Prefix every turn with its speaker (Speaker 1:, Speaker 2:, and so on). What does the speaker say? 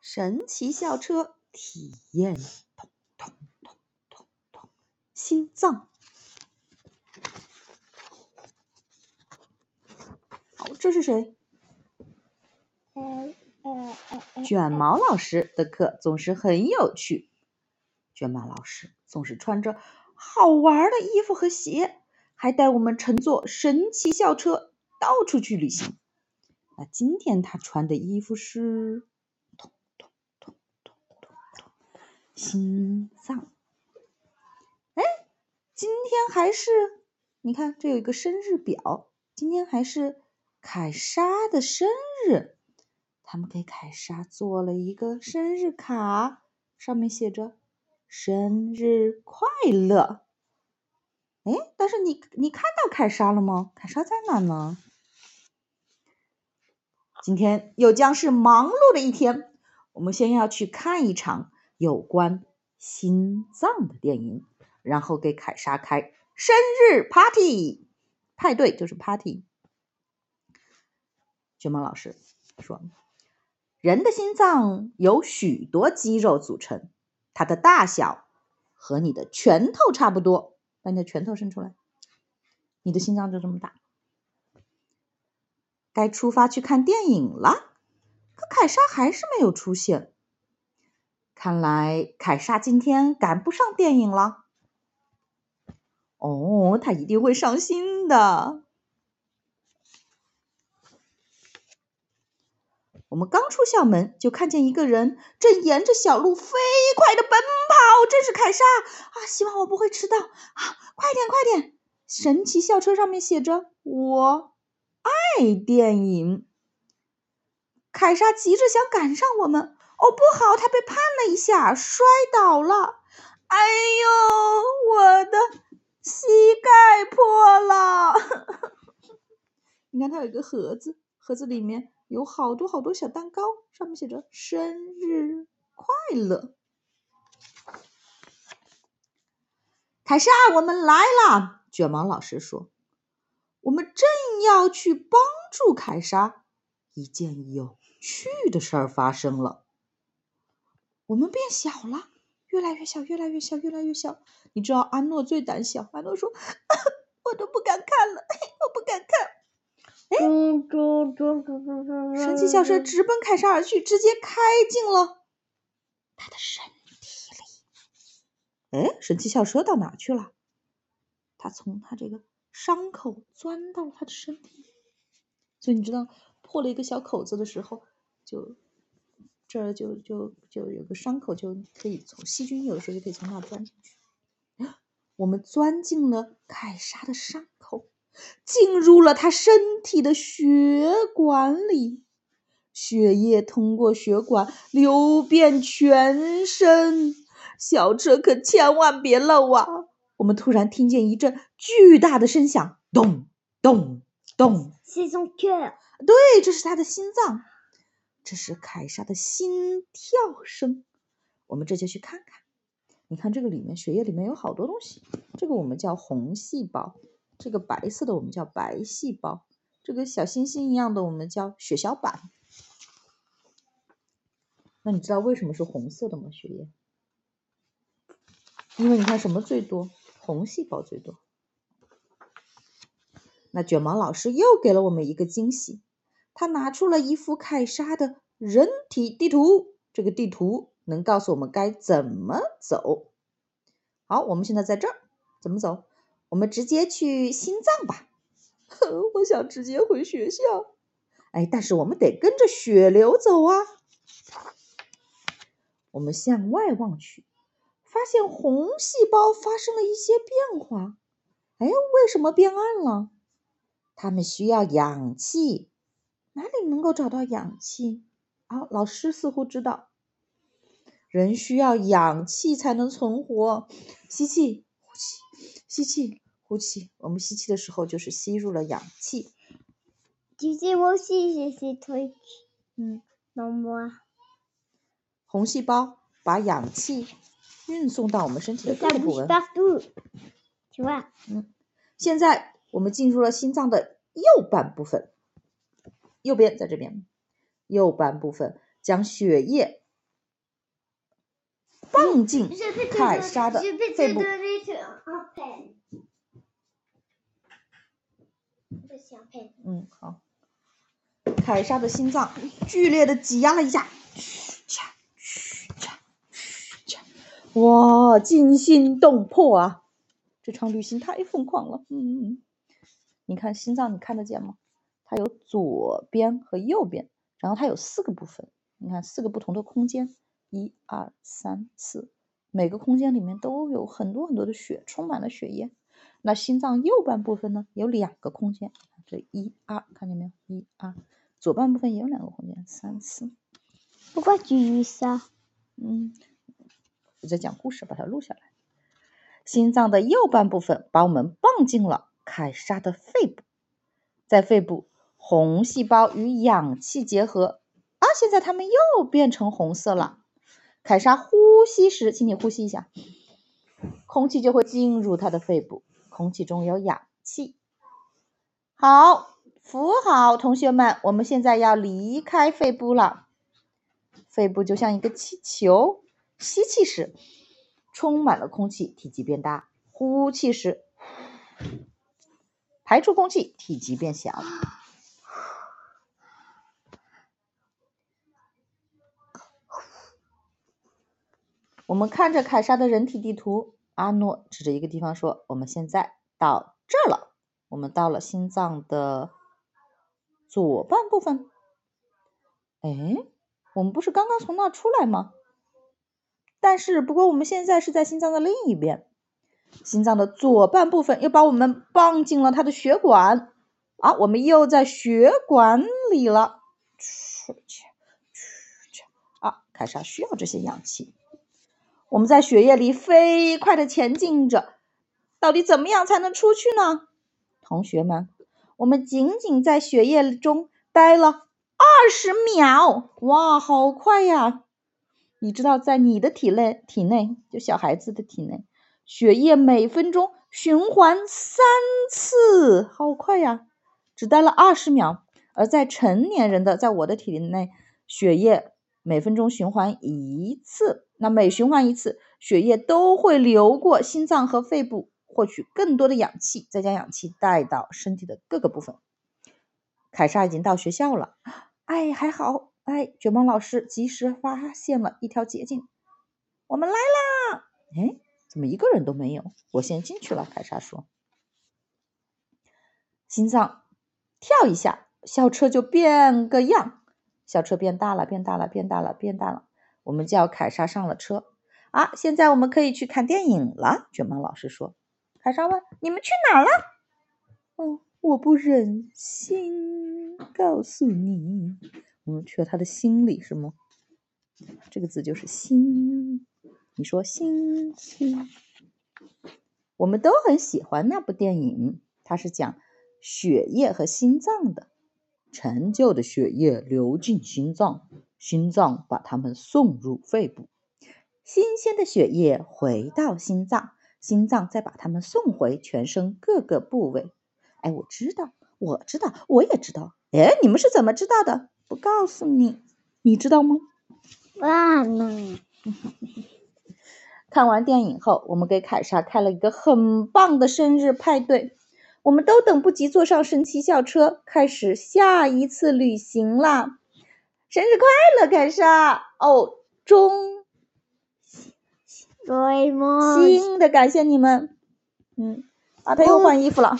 Speaker 1: 神奇校车体验，咚咚咚咚咚，心脏。好，这是谁？卷毛老师的课总是很有趣。卷毛老师总是穿着好玩的衣服和鞋，还带我们乘坐神奇校车到处去旅行。那今天他穿的衣服是咚咚咚咚咚咚，心脏。哎，今天还是你看，这有一个生日表，今天还是凯莎的生日。他们给凯莎做了一个生日卡，上面写着“生日快乐”。哎，但是你你看到凯莎了吗？凯莎在哪呢？今天又将是忙碌的一天。我们先要去看一场有关心脏的电影，然后给凯莎开生日 party 派对，就是 party。卷毛老师说。人的心脏由许多肌肉组成，它的大小和你的拳头差不多。把你的拳头伸出来，你的心脏就这么大。该出发去看电影了，可凯莎还是没有出现。看来凯莎今天赶不上电影了。哦，她一定会伤心的。我们刚出校门，就看见一个人正沿着小路飞快的奔跑，正是凯莎啊！希望我不会迟到啊！快点，快点！神奇校车上面写着“我爱电影”。凯莎急着想赶上我们，哦，不好，她被绊了一下，摔倒了。哎呦，我的膝盖破了！你看，它有一个盒子，盒子里面。有好多好多小蛋糕，上面写着“生日快乐”。凯莎，我们来了！卷毛老师说：“我们正要去帮助凯莎。”一件有趣的事儿发生了，我们变小了，越来越小，越来越小，越来越小。你知道，安诺最胆小，安诺说：“ 我都不敢看了，我不敢看。”哎，神奇校车直奔凯莎而去，直接开进了他的身体里。哎，神奇校车到哪去了？他从他这个伤口钻到了他的身体，所以你知道破了一个小口子的时候，就这儿就就就有个伤口，就可以从细菌有的时候就可以从那钻进去。我们钻进了凯莎的伤口。进入了她身体的血管里，血液通过血管流遍全身。小车可千万别漏啊！我们突然听见一阵巨大的声响，咚咚咚。对，这是他的心脏，这是凯莎的心跳声。我们这就去看看。你看这个里面，血液里面有好多东西，这个我们叫红细胞。这个白色的我们叫白细胞，这个小星星一样的我们叫血小板。那你知道为什么是红色的吗？血液？因为你看什么最多？红细胞最多。那卷毛老师又给了我们一个惊喜，他拿出了一幅凯莎的人体地图，这个地图能告诉我们该怎么走。好，我们现在在这儿，怎么走？我们直接去心脏吧。我想直接回学校。哎，但是我们得跟着血流走啊。我们向外望去，发现红细胞发生了一些变化。哎，为什么变暗了？它们需要氧气。哪里能够找到氧气？啊，老师似乎知道。人需要氧气才能存活。吸气。呼气吸气，呼气。我们吸气的时候就是吸入了氧气。
Speaker 2: 吸气，呼气，吸气，推气。
Speaker 1: 嗯，
Speaker 2: 那么，
Speaker 1: 红细胞把氧气运送到我们身体的各个部位。嗯，现在我们进入了心脏的右半部分，右边在这边，右半部分将血液放进凯莎的肺部。嗯，好。凯莎的心脏剧烈的挤压了一下，嘘恰嘘恰嘘恰，哇，惊心动魄啊！这场旅行太疯狂了。嗯嗯，你看心脏，你看得见吗？它有左边和右边，然后它有四个部分。你看四个不同的空间，一二三四，每个空间里面都有很多很多的血，充满了血液。那心脏右半部分呢，有两个空间，这一二，看见没有？一二。左半部分也有两个空间，三四。
Speaker 2: 不过举啥？
Speaker 1: 嗯，我在讲故事，把它录下来。心脏的右半部分把我们放进了凯莎的肺部，在肺部，红细胞与氧气结合，啊，现在它们又变成红色了。凯莎呼吸时，请你呼吸一下，空气就会进入它的肺部，空气中有氧气。好。扶好，同学们，我们现在要离开肺部了。肺部就像一个气球，吸气时充满了空气，体积变大；呼气时排出空气，体积变小。我们看着凯莎的人体地图，阿诺指着一个地方说：“我们现在到这儿了，我们到了心脏的。”左半部分，哎，我们不是刚刚从那出来吗？但是，不过我们现在是在心脏的另一边，心脏的左半部分又把我们放进了它的血管，啊，我们又在血管里了。啊，凯莎需要这些氧气。我们在血液里飞快的前进着，到底怎么样才能出去呢？同学们。我们仅仅在血液中待了二十秒，哇，好快呀！你知道，在你的体内，体内就小孩子的体内，血液每分钟循环三次，好快呀！只待了二十秒。而在成年人的，在我的体内，血液每分钟循环一次，那每循环一次，血液都会流过心脏和肺部。获取更多的氧气，再将氧气带到身体的各个部分。凯莎已经到学校了，哎，还好，哎，卷毛老师及时发现了一条捷径，我们来啦！哎，怎么一个人都没有？我先进去了。凯莎说：“心脏跳一下，校车就变个样，校车变大了，变大了，变大了，变大了。我们叫凯莎上了车。啊，现在我们可以去看电影了。”卷毛老师说。凯莎问：“你们去哪了？”“哦，我不忍心告诉你，我们去了他的心里，是吗？这个字就是心。你说心心。我们都很喜欢那部电影，它是讲血液和心脏的。陈旧的血液流进心脏，心脏把它们送入肺部，新鲜的血液回到心脏。”心脏再把它们送回全身各个部位。哎，我知道，我知道，我也知道。哎，你们是怎么知道的？不告诉你，你知道吗？
Speaker 2: 忘了。
Speaker 1: 看完电影后，我们给凯莎开了一个很棒的生日派对。我们都等不及坐上神奇校车，开始下一次旅行啦！生日快乐，凯莎！哦，中。新的感谢你们，嗯，啊，他又换衣服了。